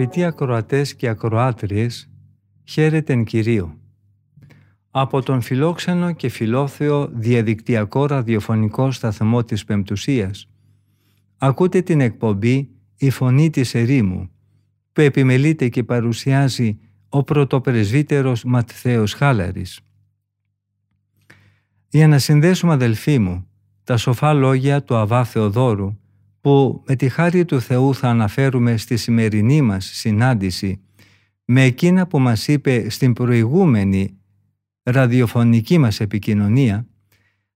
Αγαπητοί ακροατές και ακροάτριες, χαίρετεν Κυρίου. Από τον φιλόξενο και φιλόθεο διαδικτυακό ραδιοφωνικό σταθμό της Πεμπτουσίας, ακούτε την εκπομπή «Η Φωνή της Ερήμου», που επιμελείται και παρουσιάζει ο πρωτοπρεσβύτερος Ματθαίος Χάλαρης. Για να συνδέσουμε αδελφοί μου τα σοφά λόγια του Αβά Θεοδόρου που με τη χάρη του Θεού θα αναφέρουμε στη σημερινή μας συνάντηση με εκείνα που μας είπε στην προηγούμενη ραδιοφωνική μας επικοινωνία,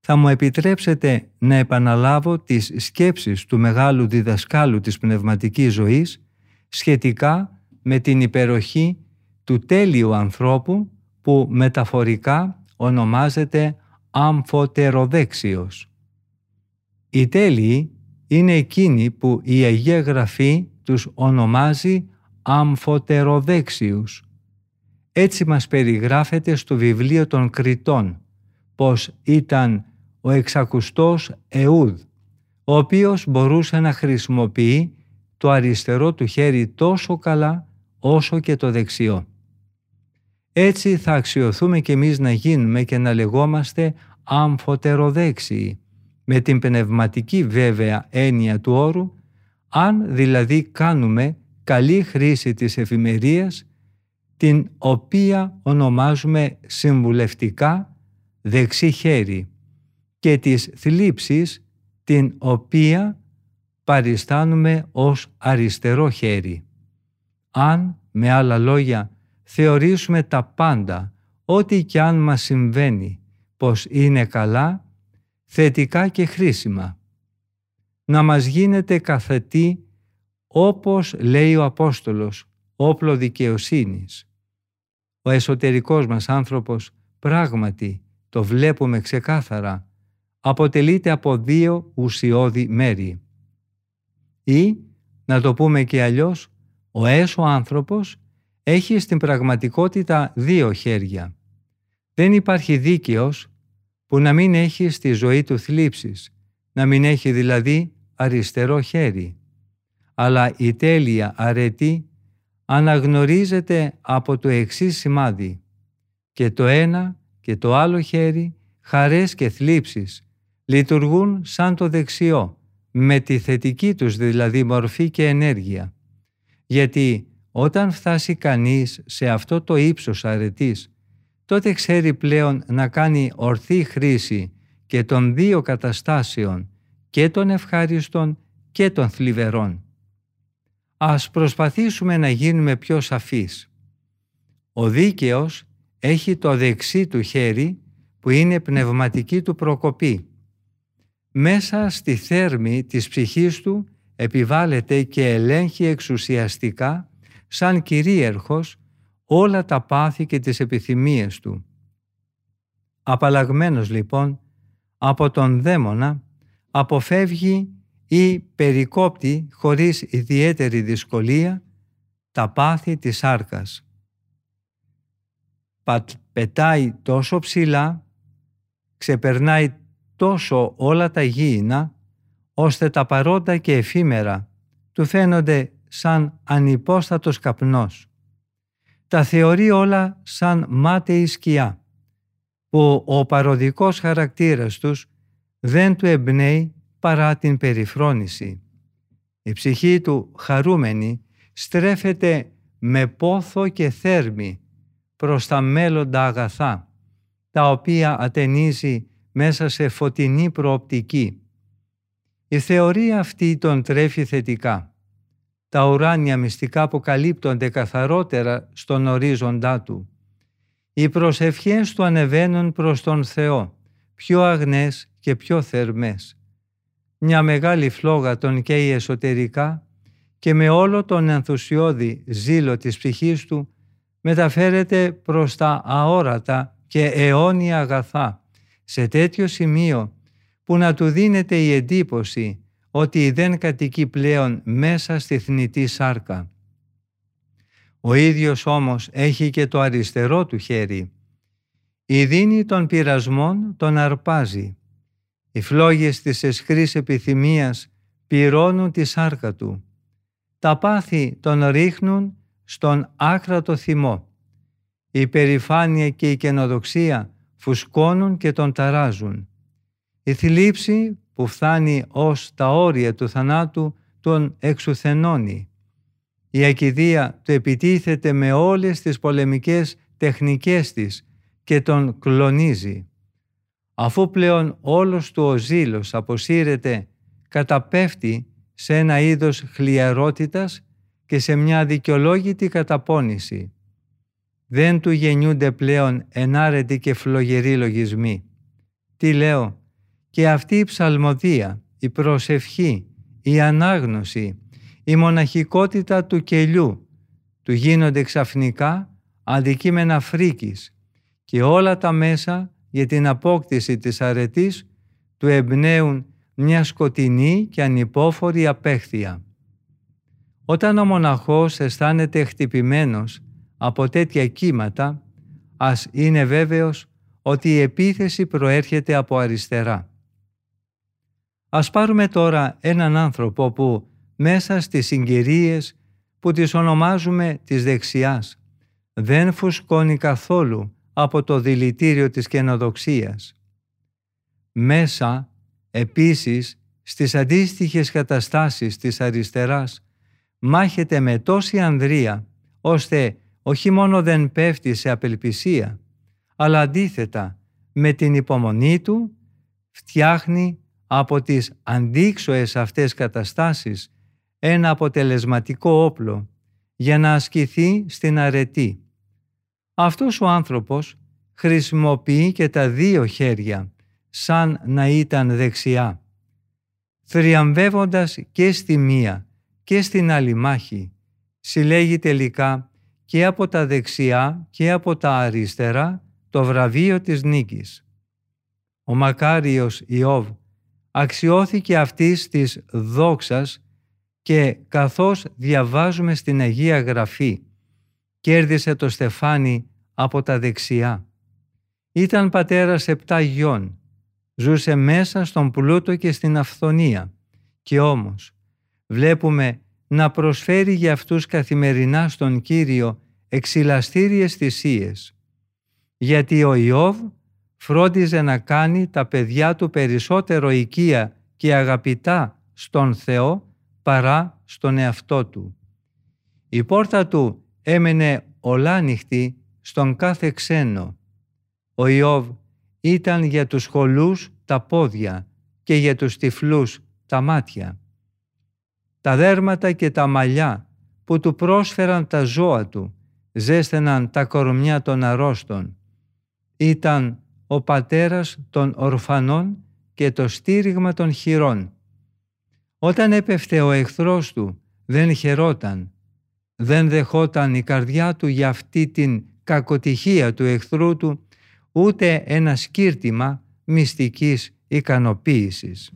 θα μου επιτρέψετε να επαναλάβω τις σκέψεις του μεγάλου διδασκάλου της πνευματικής ζωής σχετικά με την υπεροχή του τέλειου ανθρώπου που μεταφορικά ονομάζεται αμφωτεροδέξιος. Οι τέλειοι είναι εκείνοι που η Αγία Γραφή τους ονομάζει αμφωτεροδέξιους. Έτσι μας περιγράφεται στο βιβλίο των Κριτών πως ήταν ο εξακουστός Εούδ, ο οποίος μπορούσε να χρησιμοποιεί το αριστερό του χέρι τόσο καλά όσο και το δεξιό. Έτσι θα αξιοθούμε και εμείς να γίνουμε και να λεγόμαστε αμφωτεροδέξιοι, με την πνευματική βέβαια έννοια του όρου, αν δηλαδή κάνουμε καλή χρήση της εφημερίας, την οποία ονομάζουμε συμβουλευτικά δεξί χέρι και της θλίψης την οποία παριστάνουμε ως αριστερό χέρι. Αν, με άλλα λόγια, θεωρήσουμε τα πάντα, ό,τι και αν μας συμβαίνει, πως είναι καλά, θετικά και χρήσιμα. Να μας γίνεται καθετή, όπως λέει ο Απόστολος, όπλο δικαιοσύνης. Ο εσωτερικός μας άνθρωπος πράγματι, το βλέπουμε ξεκάθαρα, αποτελείται από δύο ουσιώδη μέρη. Ή, να το πούμε και αλλιώς, ο έσω άνθρωπος έχει στην πραγματικότητα δύο χέρια. Δεν υπάρχει δίκαιος που να μην έχει στη ζωή του θλίψεις, να μην έχει δηλαδή αριστερό χέρι. Αλλά η τέλεια αρετή αναγνωρίζεται από το εξής σημάδι και το ένα και το άλλο χέρι, χαρές και θλίψεις, λειτουργούν σαν το δεξιό, με τη θετική τους δηλαδή μορφή και ενέργεια. Γιατί όταν φτάσει κανείς σε αυτό το ύψος αρετής, τότε ξέρει πλέον να κάνει ορθή χρήση και των δύο καταστάσεων, και των ευχάριστων και των θλιβερών. Ας προσπαθήσουμε να γίνουμε πιο σαφείς. Ο δίκαιος έχει το δεξί του χέρι που είναι πνευματική του προκοπή. Μέσα στη θέρμη της ψυχής του επιβάλλεται και ελέγχει εξουσιαστικά σαν κυρίαρχος όλα τα πάθη και τις επιθυμίες του. Απαλλαγμένος λοιπόν από τον δαίμονα αποφεύγει ή περικόπτει χωρίς ιδιαίτερη δυσκολία τα πάθη της άρκας. Πετάει τόσο ψηλά, ξεπερνάει τόσο όλα τα γήινα, ώστε τα παρόντα και εφήμερα του φαίνονται σαν ανυπόστατος καπνός. Τα θεωρεί όλα σαν μάταιη σκιά, που ο παροδικός χαρακτήρας τους δεν του εμπνέει παρά την περιφρόνηση. Η ψυχή του χαρούμενη στρέφεται με πόθο και θέρμη προς τα μέλλοντα αγαθά, τα οποία ατενίζει μέσα σε φωτεινή προοπτική. Η θεωρία αυτή τον τρέφει θετικά τα ουράνια μυστικά αποκαλύπτονται καθαρότερα στον ορίζοντά του. Οι προσευχές του ανεβαίνουν προς τον Θεό, πιο αγνές και πιο θερμές. Μια μεγάλη φλόγα τον καίει εσωτερικά και με όλο τον ενθουσιώδη ζήλο της ψυχής του μεταφέρεται προς τα αόρατα και αιώνια αγαθά σε τέτοιο σημείο που να του δίνεται η εντύπωση ότι δεν κατοικεί πλέον μέσα στη θνητή σάρκα. Ο ίδιος όμως έχει και το αριστερό του χέρι. Η δίνη των πειρασμών τον αρπάζει. Οι φλόγες της εσχρής επιθυμίας πυρώνουν τη σάρκα του. Τα πάθη τον ρίχνουν στον άκρατο θυμό. Η περηφάνεια και η καινοδοξία φουσκώνουν και τον ταράζουν. Η θλίψη που φτάνει ως τα όρια του θανάτου τον εξουθενώνει. Η ακιδεία του επιτίθεται με όλες τις πολεμικές τεχνικές της και τον κλονίζει. Αφού πλέον όλος του ο ζήλος αποσύρεται, καταπέφτει σε ένα είδος χλιαρότητας και σε μια δικαιολόγητη καταπώνηση. Δεν του γεννιούνται πλέον ενάρετοι και φλογεροί λογισμοί. Τι λέω, και αυτή η ψαλμοδία, η προσευχή, η ανάγνωση, η μοναχικότητα του κελιού του γίνονται ξαφνικά αντικείμενα φρίκης και όλα τα μέσα για την απόκτηση της αρετής του εμπνέουν μια σκοτεινή και ανυπόφορη απέχθεια. Όταν ο μοναχός αισθάνεται χτυπημένος από τέτοια κύματα, ας είναι βέβαιος ότι η επίθεση προέρχεται από αριστερά. Ας πάρουμε τώρα έναν άνθρωπο που μέσα στις συγκυρίες που τις ονομάζουμε της δεξιάς δεν φουσκώνει καθόλου από το δηλητήριο της καινοδοξίας. Μέσα, επίσης, στις αντίστοιχες καταστάσεις της αριστεράς μάχεται με τόση ανδρεία ώστε όχι μόνο δεν πέφτει σε απελπισία αλλά αντίθετα με την υπομονή του φτιάχνει από τις αντίξωες αυτές καταστάσεις ένα αποτελεσματικό όπλο για να ασκηθεί στην αρετή. Αυτός ο άνθρωπος χρησιμοποιεί και τα δύο χέρια σαν να ήταν δεξιά. Θριαμβεύοντας και στη μία και στην άλλη μάχη, συλλέγει τελικά και από τα δεξιά και από τα αριστερά το βραβείο της νίκης. Ο μακάριος Ιώβ αξιώθηκε αυτής της δόξας και καθώς διαβάζουμε στην Αγία Γραφή κέρδισε το στεφάνι από τα δεξιά. Ήταν πατέρας επτά γιών, ζούσε μέσα στον πλούτο και στην αυθονία και όμως βλέπουμε να προσφέρει για αυτούς καθημερινά στον Κύριο εξυλαστήριες θυσίες. Γιατί ο Ιώβ φρόντιζε να κάνει τα παιδιά του περισσότερο οικία και αγαπητά στον Θεό παρά στον εαυτό του. Η πόρτα του έμενε ολάνυχτη στον κάθε ξένο. Ο Ιώβ ήταν για τους χολούς τα πόδια και για τους τυφλούς τα μάτια. Τα δέρματα και τα μαλλιά που του πρόσφεραν τα ζώα του ζέστεναν τα κορμιά των αρρώστων. Ήταν ο πατέρας των ορφανών και το στήριγμα των χειρών. Όταν έπεφτε ο εχθρός του δεν χαιρόταν, δεν δεχόταν η καρδιά του για αυτή την κακοτυχία του εχθρού του ούτε ένα σκύρτημα μυστικής ικανοποίησης.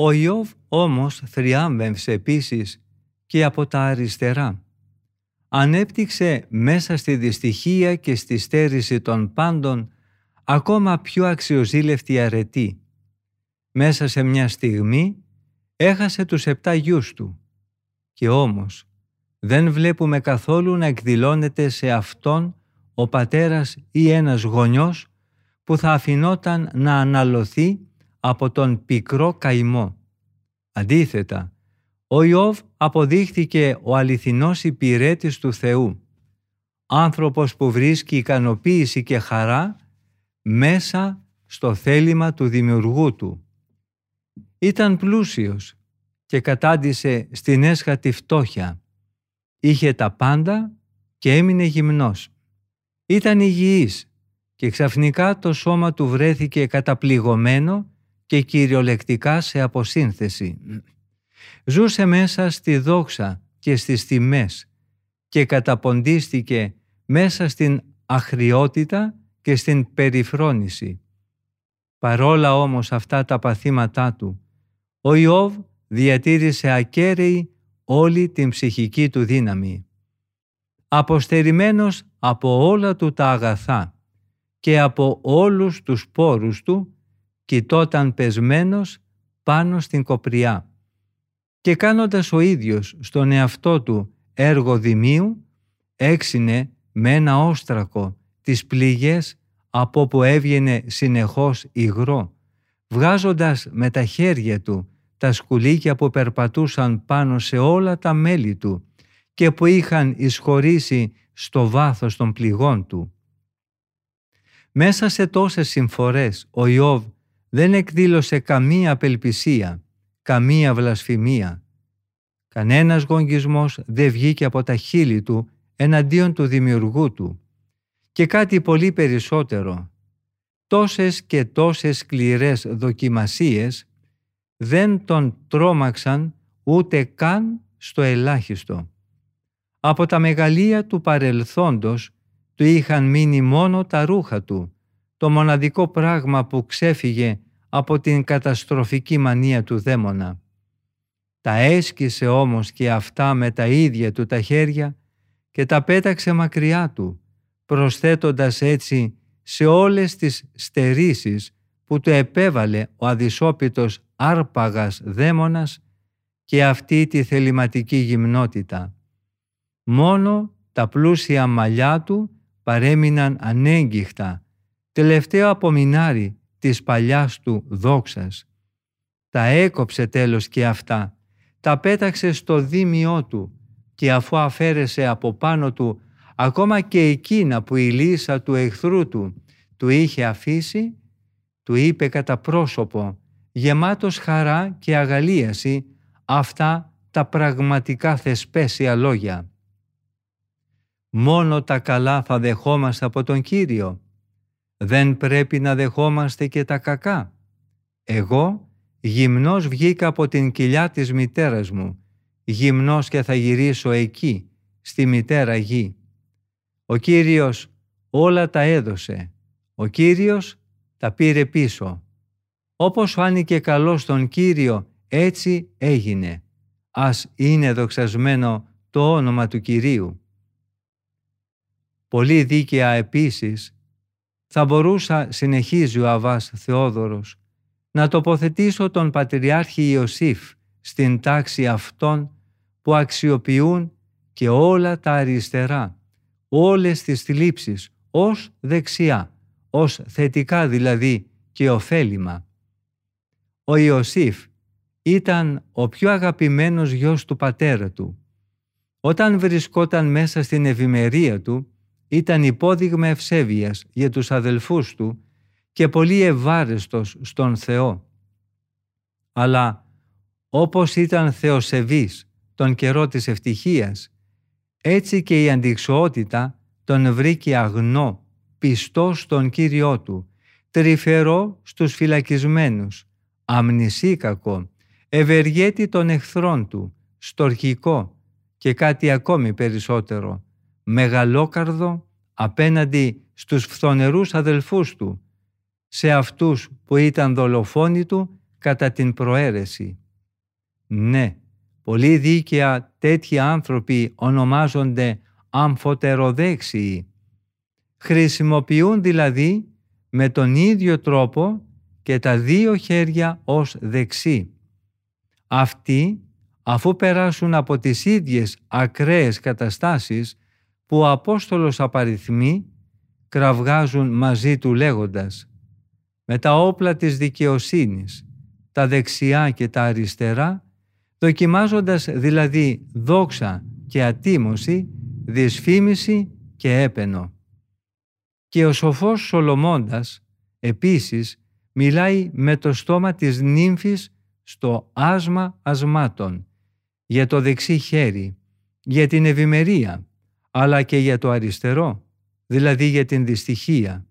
Ο Ιώβ όμως θριάμβευσε επίσης και από τα αριστερά. Ανέπτυξε μέσα στη δυστυχία και στη στέρηση των πάντων ακόμα πιο αξιοζήλευτη αρετή. Μέσα σε μια στιγμή έχασε τους επτά γιους του. Και όμως δεν βλέπουμε καθόλου να εκδηλώνεται σε αυτόν ο πατέρας ή ένας γονιός που θα αφινόταν να αναλωθεί από τον πικρό καημό. Αντίθετα, ο Ιώβ αποδείχθηκε ο αληθινός υπηρέτης του Θεού, άνθρωπος που βρίσκει ικανοποίηση και χαρά μέσα στο θέλημα του δημιουργού του. Ήταν πλούσιος και κατάντησε στην έσχατη φτώχεια. Είχε τα πάντα και έμεινε γυμνός. Ήταν υγιής και ξαφνικά το σώμα του βρέθηκε καταπληγωμένο και κυριολεκτικά σε αποσύνθεση. Ζούσε μέσα στη δόξα και στις τιμές και καταποντίστηκε μέσα στην αχριότητα και στην περιφρόνηση. Παρόλα όμως αυτά τα παθήματά του, ο Ιώβ διατήρησε ακέραιη όλη την ψυχική του δύναμη. Αποστερημένος από όλα του τα αγαθά και από όλους τους πόρους του, κοιτόταν πεσμένος πάνω στην κοπριά και κάνοντας ο ίδιος στον εαυτό του έργο δημίου, έξινε με ένα όστρακο τις πληγές από που έβγαινε συνεχώς υγρό, βγάζοντας με τα χέρια του τα σκουλίκια που περπατούσαν πάνω σε όλα τα μέλη του και που είχαν εισχωρήσει στο βάθος των πληγών του. Μέσα σε τόσες συμφορές ο Ιώβ δεν εκδήλωσε καμία απελπισία, καμία βλασφημία. Κανένας γονγισμός δεν βγήκε από τα χείλη του εναντίον του δημιουργού του. Και κάτι πολύ περισσότερο. Τόσες και τόσες σκληρές δοκιμασίες δεν τον τρόμαξαν ούτε καν στο ελάχιστο. Από τα μεγαλεία του παρελθόντος του είχαν μείνει μόνο τα ρούχα του, το μοναδικό πράγμα που ξέφυγε από την καταστροφική μανία του δαίμονα. Τα έσκησε όμως και αυτά με τα ίδια του τα χέρια και τα πέταξε μακριά του, προσθέτοντας έτσι σε όλες τις στερήσεις που του επέβαλε ο αδυσόπιτος άρπαγας δαίμονας και αυτή τη θεληματική γυμνότητα. Μόνο τα πλούσια μαλλιά του παρέμειναν ανέγκυχτα, τελευταίο απομεινάρι της παλιάς του δόξας. Τα έκοψε τέλος και αυτά, τα πέταξε στο δίμιό του και αφού αφαίρεσε από πάνω του ακόμα και εκείνα που η λύσα του εχθρού του του είχε αφήσει, του είπε κατά πρόσωπο, γεμάτος χαρά και αγαλίαση, αυτά τα πραγματικά θεσπέσια λόγια. Μόνο τα καλά θα δεχόμαστε από τον Κύριο. Δεν πρέπει να δεχόμαστε και τα κακά. Εγώ γυμνός βγήκα από την κοιλιά της μητέρας μου, γυμνός και θα γυρίσω εκεί, στη μητέρα γη. Ο Κύριος όλα τα έδωσε, ο Κύριος τα πήρε πίσω. Όπως φάνηκε καλός στον Κύριο, έτσι έγινε. Ας είναι δοξασμένο το όνομα του Κυρίου. Πολύ δίκαια επίσης θα μπορούσα, συνεχίζει ο Αβάς Θεόδωρος, να τοποθετήσω τον Πατριάρχη Ιωσήφ στην τάξη αυτών που αξιοποιούν και όλα τα αριστερά, όλες τις θλίψεις ως δεξιά, ως θετικά δηλαδή και ωφέλιμα. Ο Ιωσήφ ήταν ο πιο αγαπημένος γιος του πατέρα του. Όταν βρισκόταν μέσα στην ευημερία του, ήταν υπόδειγμα ευσέβειας για τους αδελφούς του και πολύ ευάρεστος στον Θεό. Αλλά όπως ήταν θεοσεβής τον καιρό της ευτυχίας, έτσι και η αντικσοότητα τον βρήκε αγνό, πιστό στον Κύριό του, τρυφερό στους φυλακισμένους, αμνησίκακο, ευεργέτη των εχθρών του, στορχικό και κάτι ακόμη περισσότερο, μεγαλόκαρδο απέναντι στους φθονερούς αδελφούς του, σε αυτούς που ήταν δολοφόνοι του κατά την προαίρεση. Ναι, πολύ δίκαια τέτοιοι άνθρωποι ονομάζονται αμφωτεροδέξιοι. Χρησιμοποιούν δηλαδή με τον ίδιο τρόπο και τα δύο χέρια ως δεξί. Αυτοί, αφού περάσουν από τις ίδιες ακραίες καταστάσεις που ο Απόστολος απαριθμεί, κραυγάζουν μαζί του λέγοντας «Με τα όπλα της δικαιοσύνης, τα δεξιά και τα αριστερά, δοκιμάζοντας δηλαδή δόξα και ατίμωση, δυσφήμιση και έπαινο». Και ο σοφός Σολομώντας επίσης μιλάει με το στόμα της νύμφης στο άσμα ασμάτων, για το δεξί χέρι, για την ευημερία, αλλά και για το αριστερό, δηλαδή για την δυστυχία.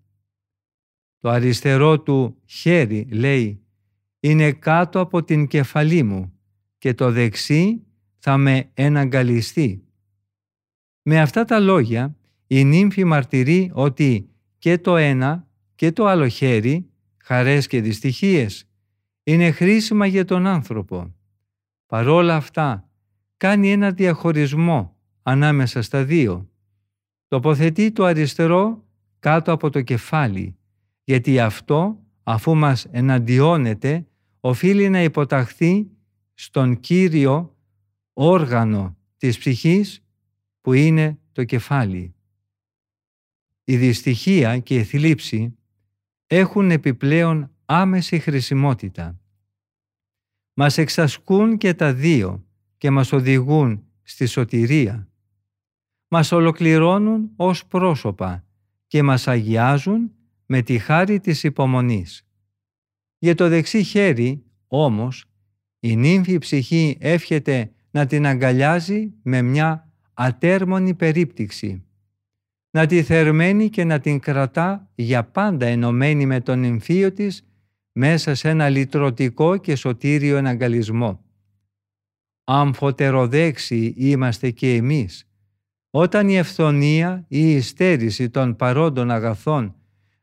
Το αριστερό του χέρι, λέει, είναι κάτω από την κεφαλή μου και το δεξί θα με εναγκαλιστεί. Με αυτά τα λόγια η νύμφη μαρτυρεί ότι και το ένα και το άλλο χέρι, χαρές και δυστυχίες, είναι χρήσιμα για τον άνθρωπο. Παρόλα αυτά, κάνει ένα διαχωρισμό ανάμεσα στα δύο. Τοποθετεί το αριστερό κάτω από το κεφάλι, γιατί αυτό, αφού μας εναντιώνεται, οφείλει να υποταχθεί στον Κύριο όργανο της ψυχής που είναι το κεφάλι. Η δυστυχία και η θλίψη έχουν επιπλέον άμεση χρησιμότητα. Μας εξασκούν και τα δύο και μας οδηγούν στη σωτηρία. Μας ολοκληρώνουν ως πρόσωπα και μας αγιάζουν με τη χάρη της υπομονής. Για το δεξί χέρι, όμως, η νύμφη ψυχή εύχεται να την αγκαλιάζει με μια ατέρμονη περίπτυξη να τη θερμαίνει και να την κρατά για πάντα ενωμένη με τον εμφύο της μέσα σε ένα λυτρωτικό και σωτήριο εναγκαλισμό. Αμφωτεροδέξιοι είμαστε και εμείς. Όταν η ευθονία ή η στέρηση των παρόντων αγαθών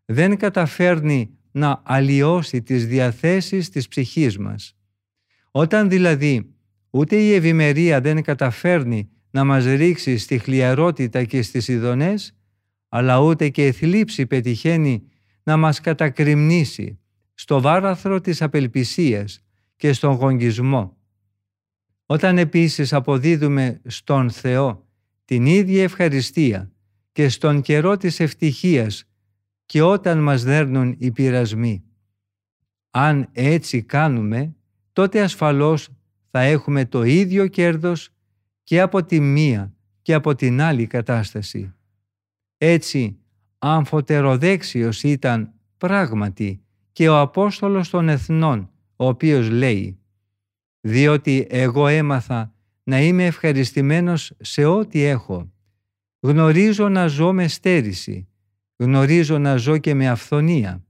δεν καταφέρνει να αλλοιώσει τις διαθέσεις της ψυχής μας. Όταν δηλαδή ούτε η ευημερία δεν καταφέρνει να μας ρίξει στη χλιαρότητα και στις ειδονές, αλλά ούτε και η θλίψη πετυχαίνει να μας κατακριμνήσει στο βάραθρο της απελπισίας και στον γονγισμό. Όταν επίσης αποδίδουμε στον Θεό την ίδια ευχαριστία και στον καιρό της ευτυχίας και όταν μας δέρνουν οι πειρασμοί. Αν έτσι κάνουμε, τότε ασφαλώς θα έχουμε το ίδιο κέρδος και από τη μία και από την άλλη κατάσταση. Έτσι, αμφωτεροδέξιος ήταν πράγματι και ο Απόστολος των Εθνών, ο οποίος λέει «Διότι εγώ έμαθα να είμαι ευχαριστημένος σε ό,τι έχω. Γνωρίζω να ζω με στέρηση, γνωρίζω να ζω και με αυθονία.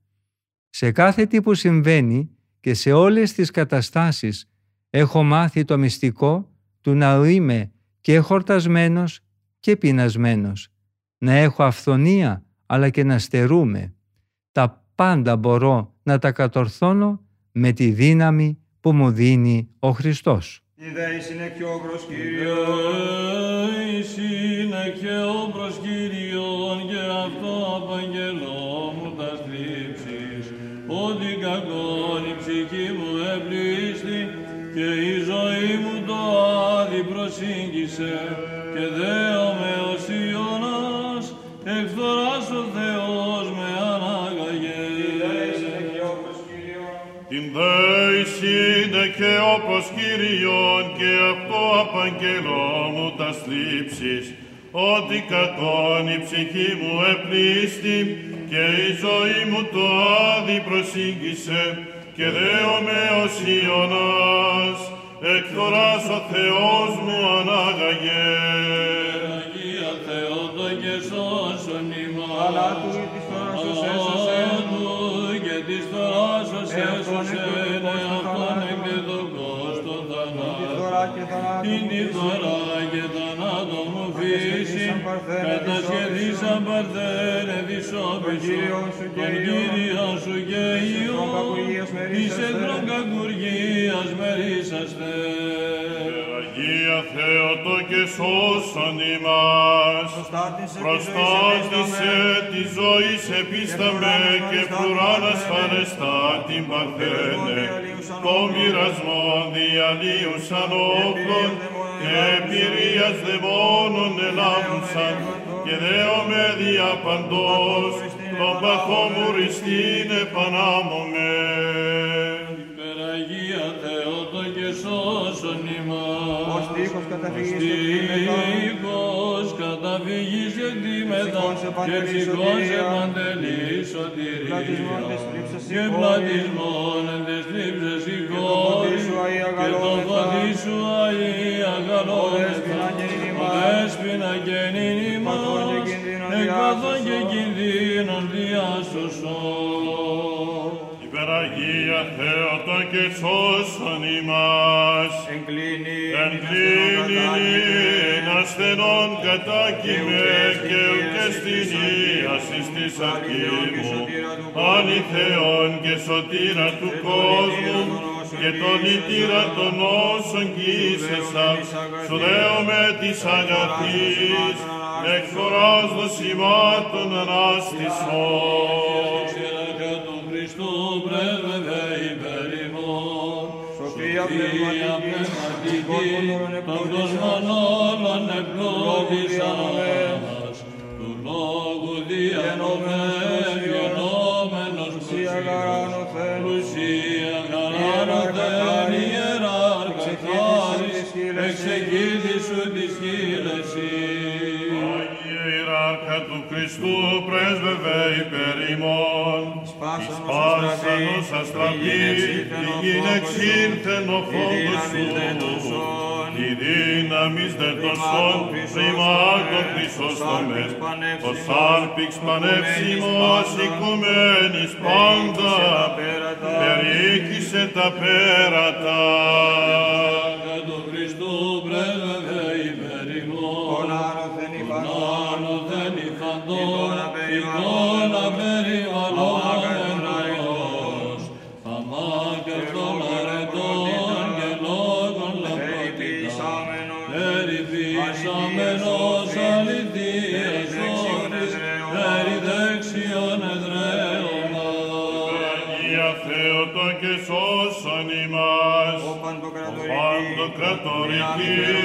Σε κάθε τι που συμβαίνει και σε όλες τις καταστάσεις έχω μάθει το μυστικό του να είμαι και χορτασμένος και πεινασμένος, να έχω αυθονία αλλά και να στερούμε. Τα πάντα μπορώ να τα κατορθώνω με τη δύναμη που μου δίνει ο Χριστός. Ιδέης είναι και ο προσκύριον. είναι και ο προσκύριον και αυτό απαγγελώ μου τα στρίψεις. Ότι κακόν η ψυχή μου εμπλήστη και η ζωή μου το άδει προσήγγισε και δέομαι ως Ιωνάς εκφθοράς ο Θεός με ανάγαγε. Την είναι και όπως Κύριον και αυτό απαγγελώ μου τα θλίψεις, ότι κακόν η ψυχή μου επλήστη και η ζωή μου το άδει προσήγγισε και δέομαι ως Ιωνάς, εκθοράς ο Θεός μου ανάγαγε. Αγία Θεότο και σώσον ημάς, θανάτου την μου φύση. υφαρά και θανάτο μου φύση, Κατασχεδίσαν κατασχεδίσαν παρθένε παρθένε δυσόπισο, Κύριον σου και τον Υιόν, Κύριον σου και εχθρών κακουργίας Υιόν, μερίσαστε. εις εχθρών κακουργίας μερίσαστε. Αγία Θεότο και σώσον ημάς. Προστάτης επί Προστάτησε τη ζωή επίσταμε και φρουράν ασφαλεστά την Παρθένε. Το μοιρασμό διαλύουσαν όπλων και πυρίας δαιμόνων ελάμψαν και δέομαι δια παντός τον παθόμουριστήν επανάμωμε. Υπεραγία Θεότο και σώσον ημάς. Ως τείχος καταφυγής και κτήμεθα. Στίχος καταφυγής και κτήμεθα Ψυχών σε και παντελή ψυχών σε σωτηρία. παντελή σωτηρία. Πλατισμόν τες θλίψες Και σηκώνει. πλατισμόν εν τες θλίψες φωτί σηκώνει. σου, Αγία Και το αγαλόμεθα. φωτί σου Αγία δέσποινα αγαλόμεθα. γεννήν Ο ημάς. δέσποινα γεννήν Παθών και ημάς. κινδύνων Εκ παθών και διάσωσον. κινδύνων διάσωσον. Υπεραγία Θεότο και σώσον ημάς. Εγκλίνει Εν κλίνην ασθενών κατάκυμε και ουκ στην ίασης της αρκήμου, αληθεών και σωτήρα του κόσμου, και τον ήτηρα των όσων κοίσεσα, σου δέομαι της αγαθής, εκφοράς δοσημάτων ανάστησμών. Ξέρα του Χριστού πρέσβευε υπέρ ημών. Σοφία Σοφία πνευματική, πνευματική, τον των κόσμων όλων κόσμων όλων εμπλούτησας. Του λόγου διανομές, γενόμενος Πλουσία γαράνωθεν. Πλουσία γαράνωθεν, ιεράρχα χάρις, εξεγίδησου της χείλεσης. Άγιε ιεράρχα του Χριστού πρέσβευε υπέρ ημών, Σπάσανος Σπάσανος αστραπής, η γυναιξήρθεν ο φόβος σου, η δύναμις δε των σών, πριμάτων Χρυσόστομες, ο σάρπιξ πανεύσιμος, οικουμένης πάντα, περιήκησε τα πέρατα. Αγάπη του Amen.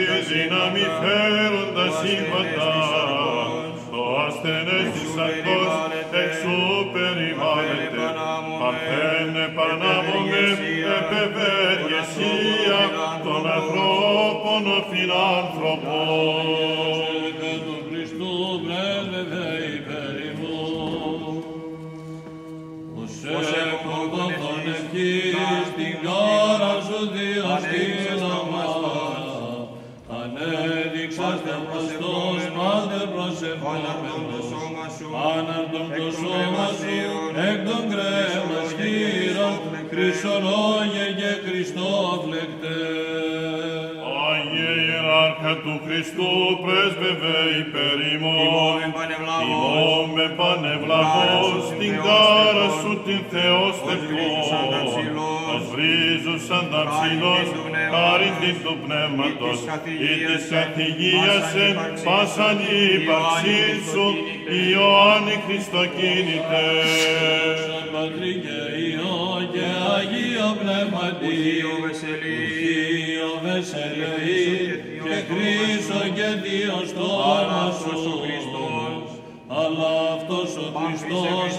Του Χριστού πρέσβευε υπέρ ημών. Ημών με πανευλαβώς την κάρα σου την Θεός Ως βρίζουσαν τα ψηλός, χάριν την του πνεύματος, ή της καθηγίας εν πάσαν η ύπαρξή σου, Ιωάννη Χριστοκίνητε. Σαν Πατρί και Υιό και Αγίο Πνεύματι, Ουσίο βεσελή. Ουσίο βεσελεή και Χρήστο και Διός το όνομα σου. Αλλά αυτός ο Χριστός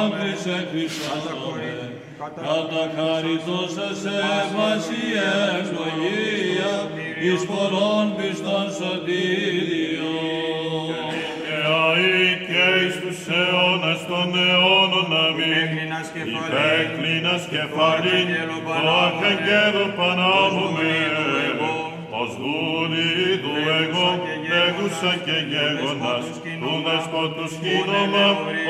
άγκρισε Χριστός καταχαριτός σε βάση ευλογία εις πολλών πιστών σωτήριων. Και αεί και εις τους αιώνας των αιώνων αμήν. Έκλεινας κεφαλήν. Υπέκλεινας κεφαλήν, το αρχαγγέλο πανάμουμε. Ως δούλη του εγώ, λέγουσα και γέγονας, τους δεσπότου σκήνομα,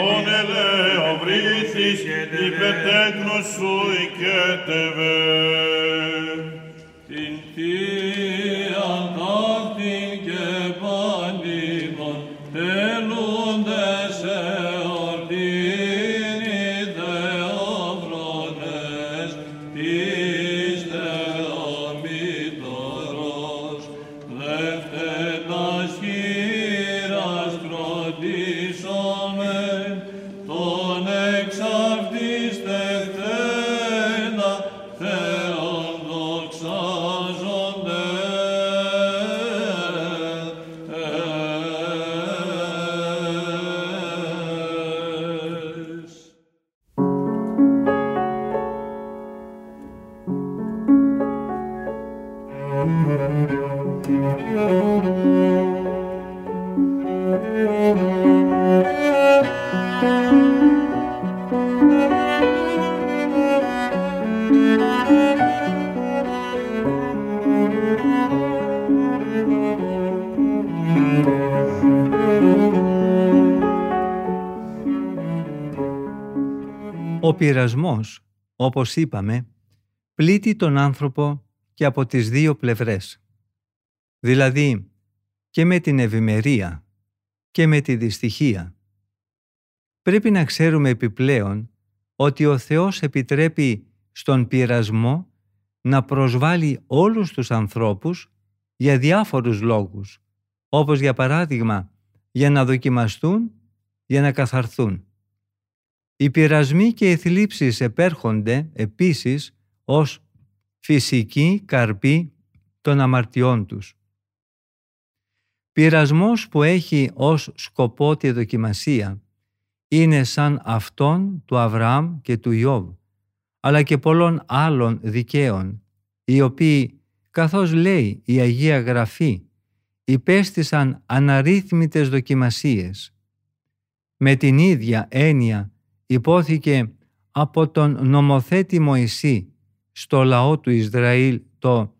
ον ελέο βρήθης, υπετέκνος σου οικέτευε. Την πειρασμός, όπως είπαμε, πλήττει τον άνθρωπο και από τις δύο πλευρές. Δηλαδή και με την ευημερία και με τη δυστυχία. Πρέπει να ξέρουμε επιπλέον ότι ο Θεός επιτρέπει στον πειρασμό να προσβάλλει όλους τους ανθρώπους για διάφορους λόγους, όπως για παράδειγμα για να δοκιμαστούν, για να καθαρθούν. Οι πειρασμοί και οι θλίψεις επέρχονται επίσης ως φυσική καρπή των αμαρτιών τους. Πειρασμός που έχει ως σκοπό τη δοκιμασία είναι σαν αυτόν του Αβραάμ και του Ιώβ, αλλά και πολλών άλλων δικαίων, οι οποίοι, καθώς λέει η Αγία Γραφή, υπέστησαν αναρρύθμιτες δοκιμασίες. Με την ίδια έννοια υπόθηκε από τον νομοθέτη Μωυσή στο λαό του Ισραήλ το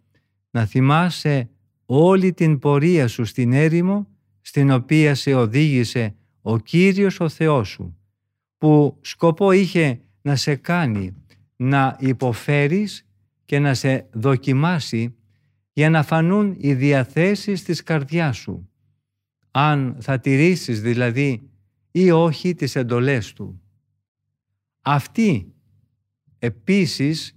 «Να θυμάσαι όλη την πορεία σου στην έρημο στην οποία σε οδήγησε ο Κύριος ο Θεός σου» που σκοπό είχε να σε κάνει να υποφέρεις και να σε δοκιμάσει για να φανούν οι διαθέσεις της καρδιάς σου, αν θα τηρήσεις δηλαδή ή όχι τις εντολές του. Αυτοί επίσης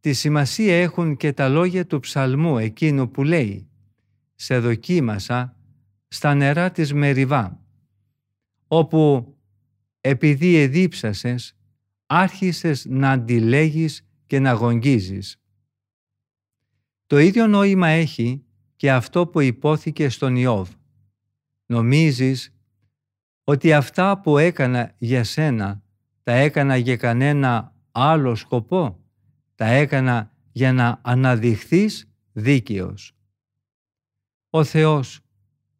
τη σημασία έχουν και τα λόγια του ψαλμού εκείνου που λέει «Σε δοκίμασα στα νερά της Μεριβά» όπου επειδή εδίψασες άρχισες να αντιλέγεις και να γογγίζεις. Το ίδιο νόημα έχει και αυτό που υπόθηκε στον Ιώβ. Νομίζεις ότι αυτά που έκανα για σένα τα έκανα για κανένα άλλο σκοπό; Τα έκανα για να αναδειχθείς δίκαιος. Ο Θεός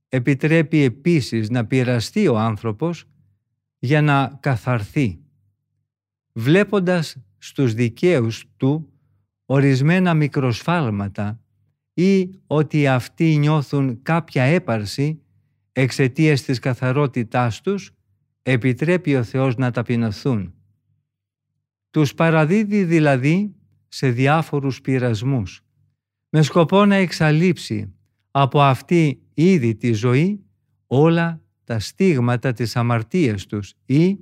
επιτρέπει επίσης να πειραστεί ο άνθρωπος για να καθαρθεί. Βλέποντας στους δικαίους του ορισμένα μικροσφάλματα ή ότι αυτοί νιώθουν κάποια έπαρση εξαιτίας της καθαρότητάς τους, επιτρέπει ο Θεός να ταπεινωθούν. Τους παραδίδει δηλαδή σε διάφορους πειρασμούς, με σκοπό να εξαλείψει από αυτή ήδη τη ζωή όλα τα στίγματα της αμαρτίας τους ή,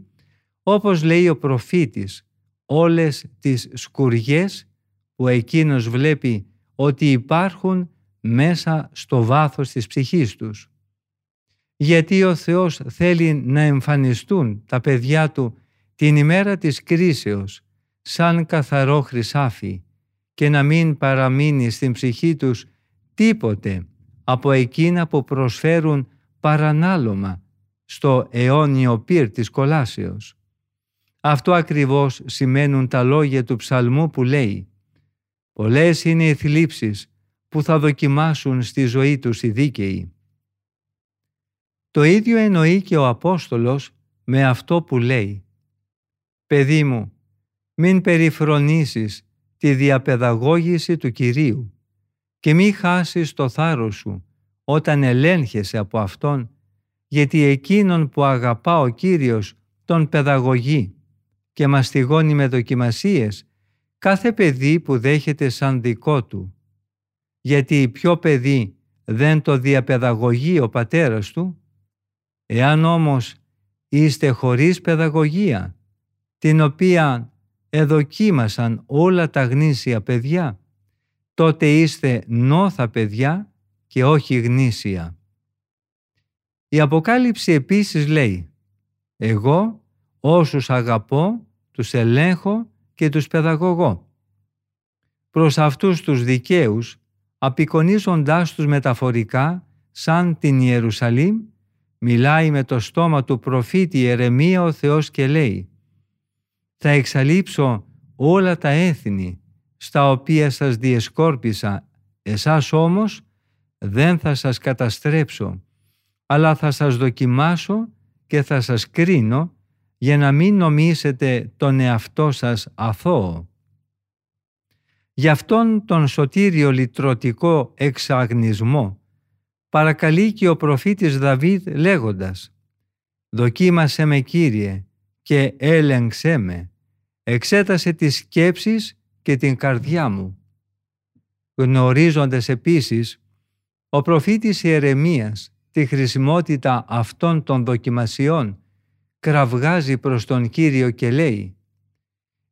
όπως λέει ο προφήτης, όλες τις σκουριές που εκείνος βλέπει ότι υπάρχουν μέσα στο βάθος της ψυχής τους γιατί ο Θεός θέλει να εμφανιστούν τα παιδιά Του την ημέρα της κρίσεως σαν καθαρό χρυσάφι και να μην παραμείνει στην ψυχή τους τίποτε από εκείνα που προσφέρουν παρανάλωμα στο αιώνιο πυρ της κολάσεως. Αυτό ακριβώς σημαίνουν τα λόγια του ψαλμού που λέει «Πολλές είναι οι θλίψεις που θα δοκιμάσουν στη ζωή τους οι δίκαιοι. Το ίδιο εννοεί και ο Απόστολος με αυτό που λέει «Παιδί μου, μην περιφρονήσεις τη διαπαιδαγώγηση του Κυρίου και μη χάσεις το θάρρος σου όταν ελέγχεσαι από Αυτόν, γιατί εκείνον που αγαπά ο Κύριος τον παιδαγωγεί και μαστιγώνει με δοκιμασίες κάθε παιδί που δέχεται σαν δικό του. Γιατί ποιο παιδί δεν το διαπαιδαγωγεί ο πατέρας του, Εάν όμως είστε χωρίς παιδαγωγία, την οποία εδοκίμασαν όλα τα γνήσια παιδιά, τότε είστε νόθα παιδιά και όχι γνήσια. Η Αποκάλυψη επίσης λέει «Εγώ όσους αγαπώ, τους ελέγχω και τους παιδαγωγώ». προς αυτούς τους δικαίους, απεικονίζοντάς τους μεταφορικά σαν την Ιερουσαλήμ, μιλάει με το στόμα του προφήτη Ερεμία ο Θεός και λέει «Θα εξαλείψω όλα τα έθνη στα οποία σας διεσκόρπισα, εσάς όμως δεν θα σας καταστρέψω, αλλά θα σας δοκιμάσω και θα σας κρίνω για να μην νομίσετε τον εαυτό σας αθώο. Γι' αυτόν τον σωτήριο λυτρωτικό εξαγνισμό παρακαλεί και ο προφήτης Δαβίδ λέγοντας «Δοκίμασέ με Κύριε και έλεγξέ με, εξέτασε τις σκέψεις και την καρδιά μου». Γνωρίζοντας επίσης, ο προφήτης Ιερεμίας τη χρησιμότητα αυτών των δοκιμασιών κραυγάζει προς τον Κύριο και λέει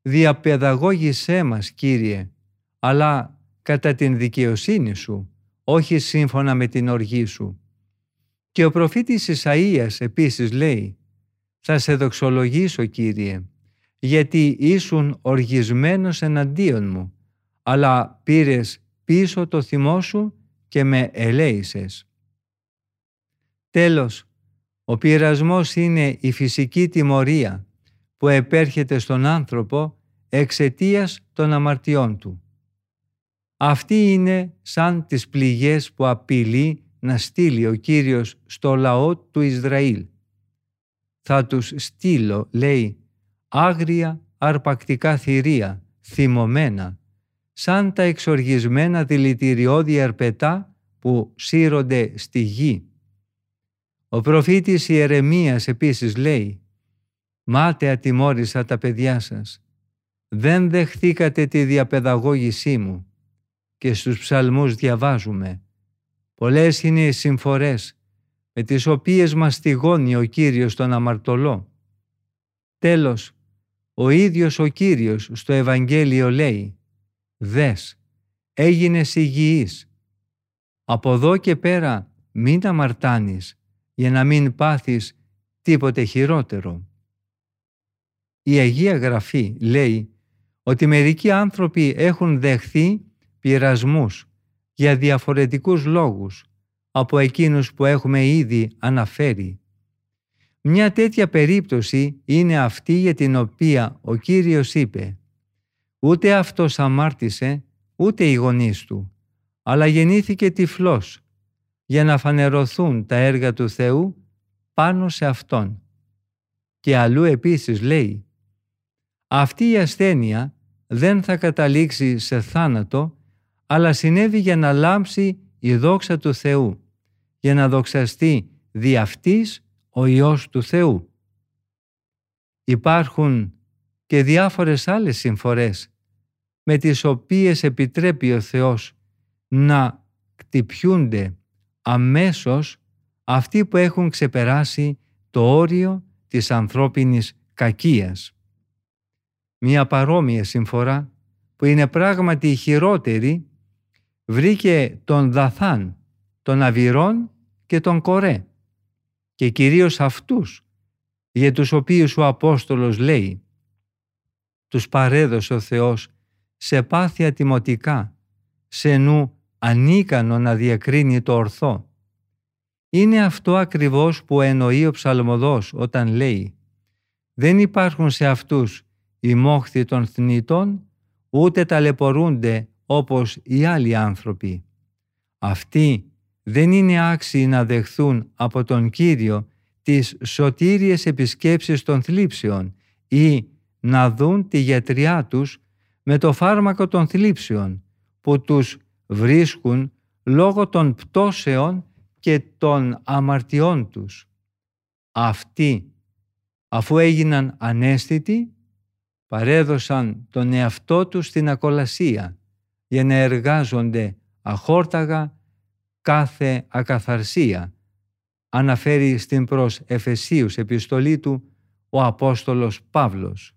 «Διαπαιδαγώγησέ μας, Κύριε, αλλά κατά την δικαιοσύνη Σου, όχι σύμφωνα με την οργή Σου». Και ο προφήτης Ισαΐας επίσης λέει «Θα σε δοξολογήσω, Κύριε, γιατί ήσουν οργισμένος εναντίον μου, αλλά πήρες πίσω το θυμό Σου και με ελέησες». Τέλος, ο πειρασμός είναι η φυσική τιμωρία που επέρχεται στον άνθρωπο εξαιτίας των αμαρτιών του. Αυτή είναι σαν τις πληγές που απειλεί να στείλει ο Κύριος στο λαό του Ισραήλ. «Θα τους στείλω», λέει, «άγρια αρπακτικά θηρία, θυμωμένα, σαν τα εξοργισμένα δηλητηριώδη αρπετά που σύρονται στη γη ο προφήτης Ιερεμίας επίσης λέει «Μάταια τιμώρησα τα παιδιά σας. Δεν δεχθήκατε τη διαπαιδαγώγησή μου». Και στους ψαλμούς διαβάζουμε «Πολλές είναι οι συμφορές με τις οποίες μας τυγώνει ο Κύριος τον αμαρτωλό». Τέλος, ο ίδιος ο Κύριος στο Ευαγγέλιο λέει «Δες, έγινες υγιής. Από εδώ και πέρα μην αμαρτάνεις για να μην πάθεις τίποτε χειρότερο. Η Αγία Γραφή λέει ότι μερικοί άνθρωποι έχουν δεχθεί πειρασμούς για διαφορετικούς λόγους από εκείνους που έχουμε ήδη αναφέρει. Μια τέτοια περίπτωση είναι αυτή για την οποία ο Κύριος είπε «Ούτε αυτός αμάρτησε, ούτε οι γονείς του, αλλά γεννήθηκε τυφλός για να φανερωθούν τα έργα του Θεού πάνω σε Αυτόν. Και αλλού επίσης λέει «Αυτή η ασθένεια δεν θα καταλήξει σε θάνατο, αλλά συνέβη για να λάμψει η δόξα του Θεού, για να δοξαστεί δι' αυτής ο Υιός του Θεού». Υπάρχουν και διάφορες άλλες συμφορές με τις οποίες επιτρέπει ο Θεός να κτυπιούνται αμέσως αυτοί που έχουν ξεπεράσει το όριο της ανθρώπινης κακίας. Μία παρόμοια συμφορά που είναι πράγματι η χειρότερη βρήκε τον Δαθάν, τον Αβυρών και τον Κορέ και κυρίως αυτούς για τους οποίους ο Απόστολος λέει «Τους παρέδωσε ο Θεός σε πάθια τιμωτικά, σε νου ανίκανο να διακρίνει το ορθό. Είναι αυτό ακριβώς που εννοεί ο ψαλμοδός όταν λέει «Δεν υπάρχουν σε αυτούς οι μόχθοι των θνητών, ούτε ταλαιπωρούνται όπως οι άλλοι άνθρωποι. Αυτοί δεν είναι άξιοι να δεχθούν από τον Κύριο τις σωτήριες επισκέψεις των θλίψεων ή να δουν τη γιατριά τους με το φάρμακο των θλίψεων που τους βρίσκουν λόγω των πτώσεων και των αμαρτιών τους. Αυτοί, αφού έγιναν ανέστητοι, παρέδωσαν τον εαυτό τους στην ακολασία για να εργάζονται αχόρταγα κάθε ακαθαρσία. Αναφέρει στην προς Εφεσίους επιστολή του ο Απόστολος Παύλος.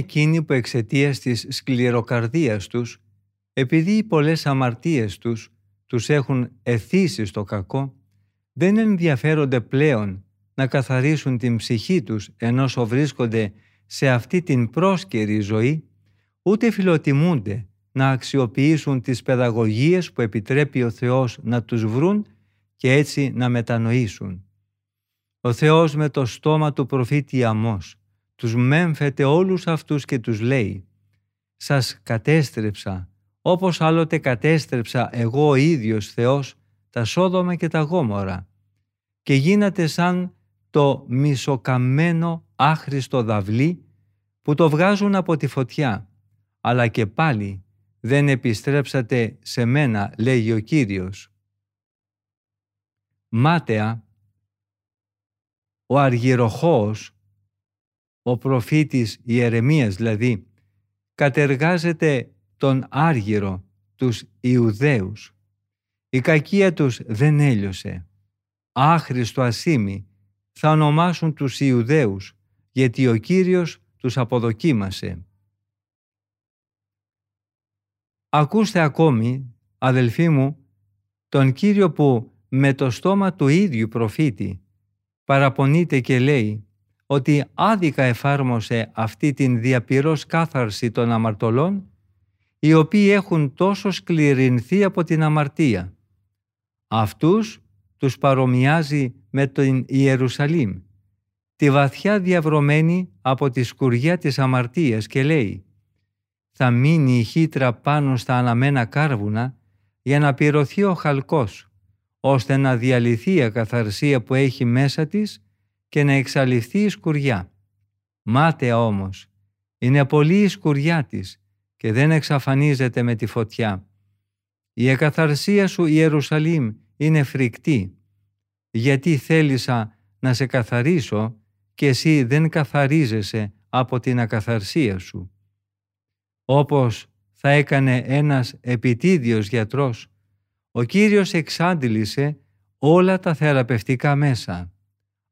Εκείνοι που εξαιτίας της σκληροκαρδίας τους, επειδή οι πολλές αμαρτίες τους τους έχουν εθίσει στο κακό, δεν ενδιαφέρονται πλέον να καθαρίσουν την ψυχή τους ενώ βρίσκονται σε αυτή την πρόσκαιρη ζωή, ούτε φιλοτιμούνται να αξιοποιήσουν τις παιδαγωγίες που επιτρέπει ο Θεός να τους βρουν και έτσι να μετανοήσουν. Ο Θεός με το στόμα του προφήτη Αμός τους μέμφεται όλους αυτούς και τους λέει «Σας κατέστρεψα όπως άλλοτε κατέστρεψα εγώ ο ίδιος Θεός τα Σόδομα και τα Γόμορα και γίνατε σαν το μισοκαμμένο άχρηστο δαυλί που το βγάζουν από τη φωτιά αλλά και πάλι δεν επιστρέψατε σε μένα λέγει ο Κύριος. Μάταια ο Αργυροχώος ο προφήτης Ιερεμίας δηλαδή, κατεργάζεται τον Άργυρο, τους Ιουδαίους. Η κακία τους δεν έλειωσε. Άχρηστο ασήμι θα ονομάσουν τους Ιουδαίους, γιατί ο Κύριος τους αποδοκίμασε. Ακούστε ακόμη, αδελφοί μου, τον Κύριο που με το στόμα του ίδιου προφήτη παραπονείται και λέει ότι άδικα εφάρμοσε αυτή την διαπυρός κάθαρση των αμαρτωλών, οι οποίοι έχουν τόσο σκληρινθεί από την αμαρτία. Αυτούς τους παρομοιάζει με την Ιερουσαλήμ, τη βαθιά διαβρωμένη από τη σκουριά της αμαρτίας και λέει «Θα μείνει η χύτρα πάνω στα αναμένα κάρβουνα για να πυρωθεί ο χαλκός, ώστε να διαλυθεί η ακαθαρσία που έχει μέσα της και να εξαλειφθεί η σκουριά. Μάταια όμως, είναι πολύ η σκουριά της και δεν εξαφανίζεται με τη φωτιά. Η εκαθαρσία σου Ιερουσαλήμ είναι φρικτή, γιατί θέλησα να σε καθαρίσω και εσύ δεν καθαρίζεσαι από την ακαθαρσία σου. Όπως θα έκανε ένας επιτίδιος γιατρός, ο Κύριος εξάντλησε όλα τα θεραπευτικά μέσα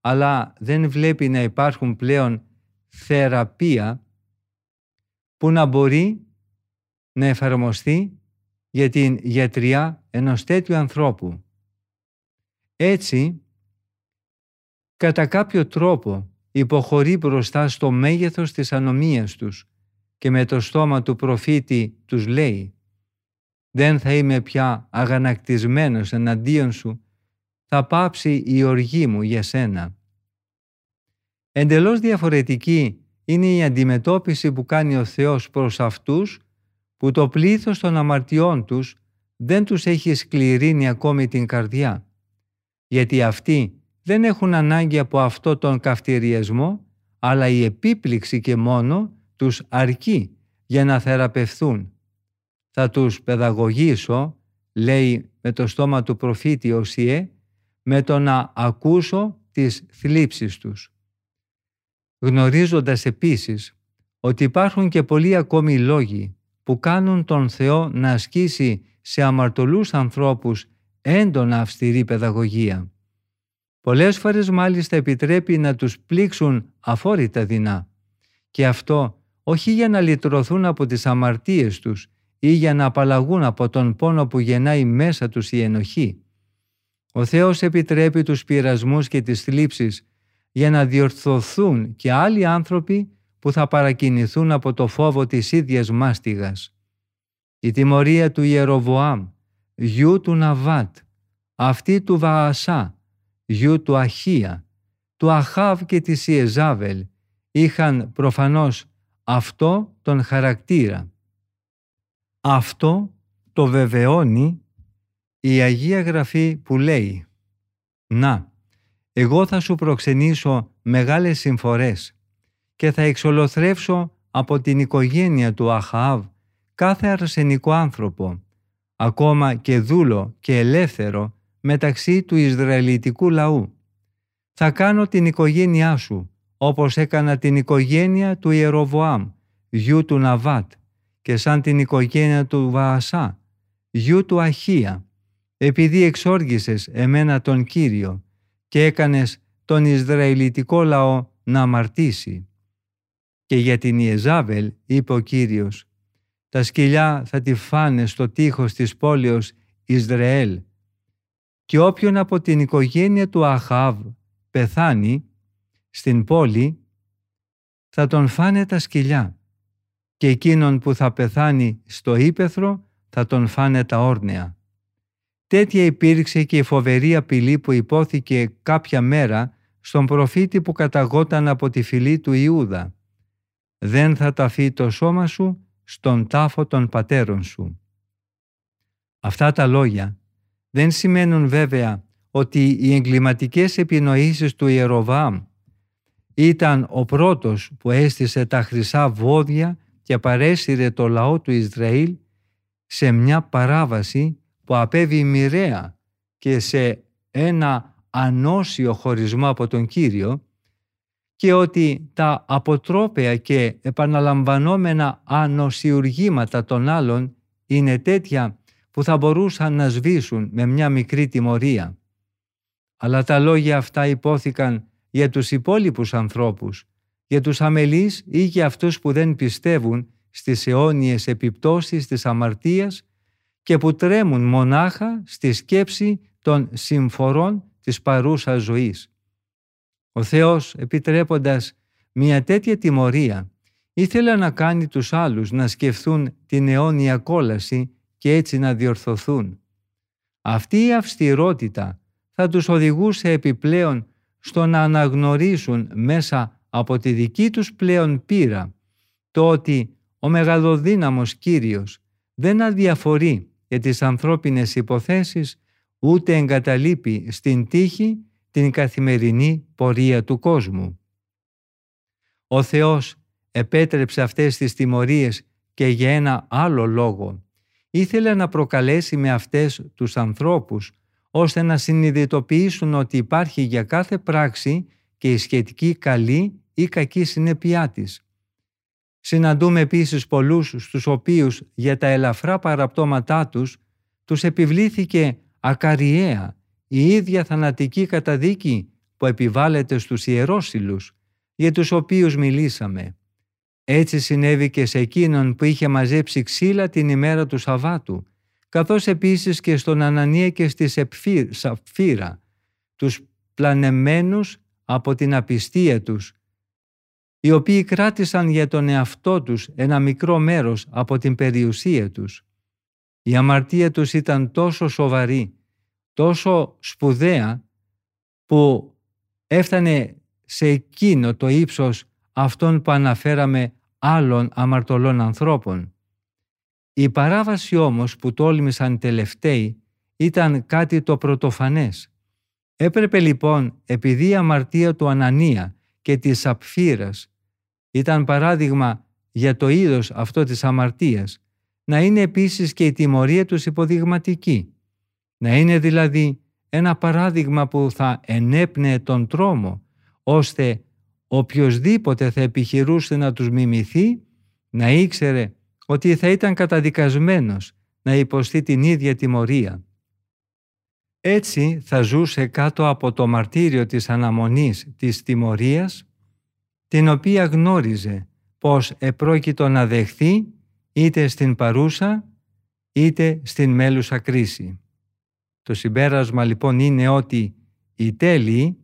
αλλά δεν βλέπει να υπάρχουν πλέον θεραπεία που να μπορεί να εφαρμοστεί για την γιατριά ενός τέτοιου ανθρώπου. Έτσι, κατά κάποιο τρόπο υποχωρεί μπροστά στο μέγεθος της ανομίας τους και με το στόμα του προφήτη τους λέει «Δεν θα είμαι πια αγανακτισμένος εναντίον σου θα πάψει η οργή μου για σένα. Εντελώς διαφορετική είναι η αντιμετώπιση που κάνει ο Θεός προς αυτούς που το πλήθος των αμαρτιών τους δεν τους έχει σκληρύνει ακόμη την καρδιά, γιατί αυτοί δεν έχουν ανάγκη από αυτό τον καυτηριασμό, αλλά η επίπληξη και μόνο τους αρκεί για να θεραπευθούν. Θα τους παιδαγωγήσω, λέει με το στόμα του προφήτη Οσιέ, με το να ακούσω τις θλίψεις τους. Γνωρίζοντας επίσης ότι υπάρχουν και πολλοί ακόμη λόγοι που κάνουν τον Θεό να ασκήσει σε αμαρτωλούς ανθρώπους έντονα αυστηρή παιδαγωγία. Πολλές φορές μάλιστα επιτρέπει να τους πλήξουν αφόρητα δεινά και αυτό όχι για να λυτρωθούν από τις αμαρτίες τους ή για να απαλλαγούν από τον πόνο που γεννάει μέσα τους η ενοχή, ο Θεός επιτρέπει τους πειρασμούς και τις θλίψεις για να διορθωθούν και άλλοι άνθρωποι που θα παρακινηθούν από το φόβο της ίδιας μάστιγας. Η τιμωρία του Ιεροβοάμ, γιου του Ναβάτ, αυτή του Βαασά, γιου του Αχία, του Αχάβ και της Ιεζάβελ είχαν προφανώς αυτό τον χαρακτήρα. Αυτό το βεβαιώνει η Αγία Γραφή που λέει «Να, εγώ θα σου προξενήσω μεγάλες συμφορές και θα εξολοθρεύσω από την οικογένεια του Αχαάβ κάθε αρσενικό άνθρωπο, ακόμα και δούλο και ελεύθερο μεταξύ του Ισραηλιτικού λαού. Θα κάνω την οικογένειά σου, όπως έκανα την οικογένεια του Ιεροβοάμ, γιου του Ναβάτ, και σαν την οικογένεια του Βαασά, γιου του Αχία, επειδή εξόργησες εμένα τον Κύριο και έκανες τον Ισραηλιτικό λαό να αμαρτήσει. Και για την Ιεζάβελ είπε ο Κύριος «Τα σκυλιά θα τη φάνε στο τείχος της πόλεως Ισραήλ και όποιον από την οικογένεια του Αχάβ πεθάνει στην πόλη θα τον φάνε τα σκυλιά και εκείνον που θα πεθάνει στο ύπεθρο θα τον φάνε τα όρνεα. Τέτοια υπήρξε και η φοβερή απειλή που υπόθηκε κάποια μέρα στον προφήτη που καταγόταν από τη φυλή του Ιούδα. «Δεν θα ταφεί το σώμα σου στον τάφο των πατέρων σου». Αυτά τα λόγια δεν σημαίνουν βέβαια ότι οι εγκληματικές επινοήσεις του Ιεροβάμ ήταν ο πρώτος που έστησε τα χρυσά βόδια και παρέσυρε το λαό του Ισραήλ σε μια παράβαση που απέβη μοιραία και σε ένα ανώσιο χωρισμό από τον Κύριο και ότι τα αποτρόπαια και επαναλαμβανόμενα ανοσιουργήματα των άλλων είναι τέτοια που θα μπορούσαν να σβήσουν με μια μικρή τιμωρία. Αλλά τα λόγια αυτά υπόθηκαν για τους υπόλοιπους ανθρώπους, για τους αμελείς ή για αυτούς που δεν πιστεύουν στις αιώνιες επιπτώσεις της αμαρτίας και που τρέμουν μονάχα στη σκέψη των συμφορών της παρούσας ζωής. Ο Θεός, επιτρέποντας μια τέτοια τιμωρία, ήθελε να κάνει τους άλλους να σκεφτούν την αιώνια κόλαση και έτσι να διορθωθούν. Αυτή η αυστηρότητα θα τους οδηγούσε επιπλέον στο να αναγνωρίσουν μέσα από τη δική τους πλέον πείρα το ότι ο μεγαλοδύναμος Κύριος δεν αδιαφορεί για τις ανθρώπινες υποθέσεις ούτε εγκαταλείπει στην τύχη την καθημερινή πορεία του κόσμου. Ο Θεός επέτρεψε αυτές τις τιμωρίες και για ένα άλλο λόγο. Ήθελε να προκαλέσει με αυτές τους ανθρώπους ώστε να συνειδητοποιήσουν ότι υπάρχει για κάθε πράξη και η σχετική καλή ή κακή συνέπειά της. Συναντούμε επίσης πολλούς στους οποίους για τα ελαφρά παραπτώματά τους τους επιβλήθηκε ακαριέα η ίδια θανατική καταδίκη που επιβάλλεται στους ιερόσιλους για τους οποίους μιλήσαμε. Έτσι συνέβη και σε εκείνον που είχε μαζέψει ξύλα την ημέρα του Σαββάτου καθώς επίσης και στον Ανανία και στη Σαφύρα, τους πλανεμένους από την απιστία τους, οι οποίοι κράτησαν για τον εαυτό τους ένα μικρό μέρος από την περιουσία τους. Η αμαρτία τους ήταν τόσο σοβαρή, τόσο σπουδαία, που έφτανε σε εκείνο το ύψος αυτών που αναφέραμε άλλων αμαρτωλών ανθρώπων. Η παράβαση όμως που τόλμησαν τελευταίοι ήταν κάτι το πρωτοφανές. Έπρεπε λοιπόν επειδή η αμαρτία του Ανανία και της Απφύρας ήταν παράδειγμα για το είδος αυτό της αμαρτίας, να είναι επίσης και η τιμωρία τους υποδειγματική. Να είναι δηλαδή ένα παράδειγμα που θα ενέπνεε τον τρόμο, ώστε οποιοδήποτε θα επιχειρούσε να τους μιμηθεί, να ήξερε ότι θα ήταν καταδικασμένος να υποστεί την ίδια τιμωρία. Έτσι θα ζούσε κάτω από το μαρτύριο της αναμονής της τιμωρίας, την οποία γνώριζε πως επρόκειτο να δεχθεί είτε στην παρούσα είτε στην μέλουσα κρίση. Το συμπέρασμα λοιπόν είναι ότι οι τέλειοι,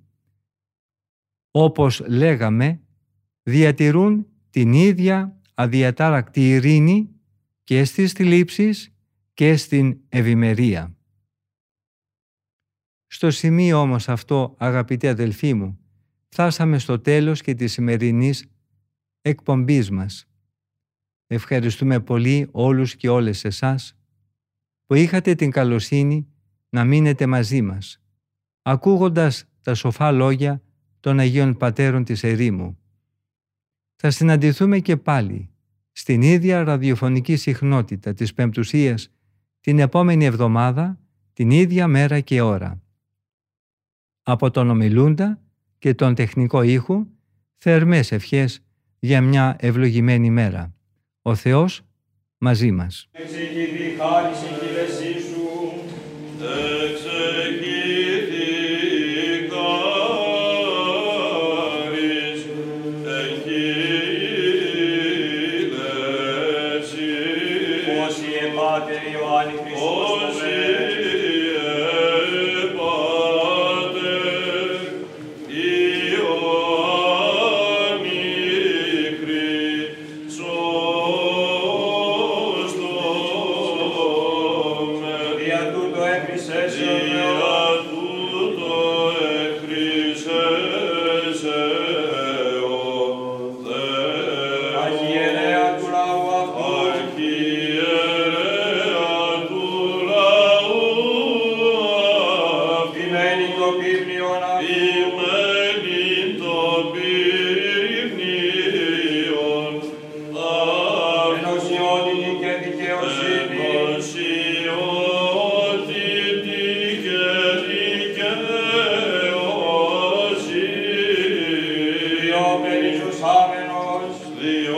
όπως λέγαμε, διατηρούν την ίδια αδιατάρακτη ειρήνη και στις θλίψεις και στην ευημερία. Στο σημείο όμως αυτό, αγαπητοί αδελφοί μου, φτάσαμε στο τέλος και της σημερινής εκπομπής μας. Ευχαριστούμε πολύ όλους και όλες εσάς που είχατε την καλοσύνη να μείνετε μαζί μας, ακούγοντας τα σοφά λόγια των Αγίων Πατέρων της Ερήμου θα συναντηθούμε και πάλι στην ίδια ραδιοφωνική συχνότητα της Πεμπτουσίας την επόμενη εβδομάδα, την ίδια μέρα και ώρα. Από τον ομιλούντα και τον τεχνικό ήχου, θερμές ευχές για μια ευλογημένη μέρα. Ο Θεός μαζί μας. Examenos Deus.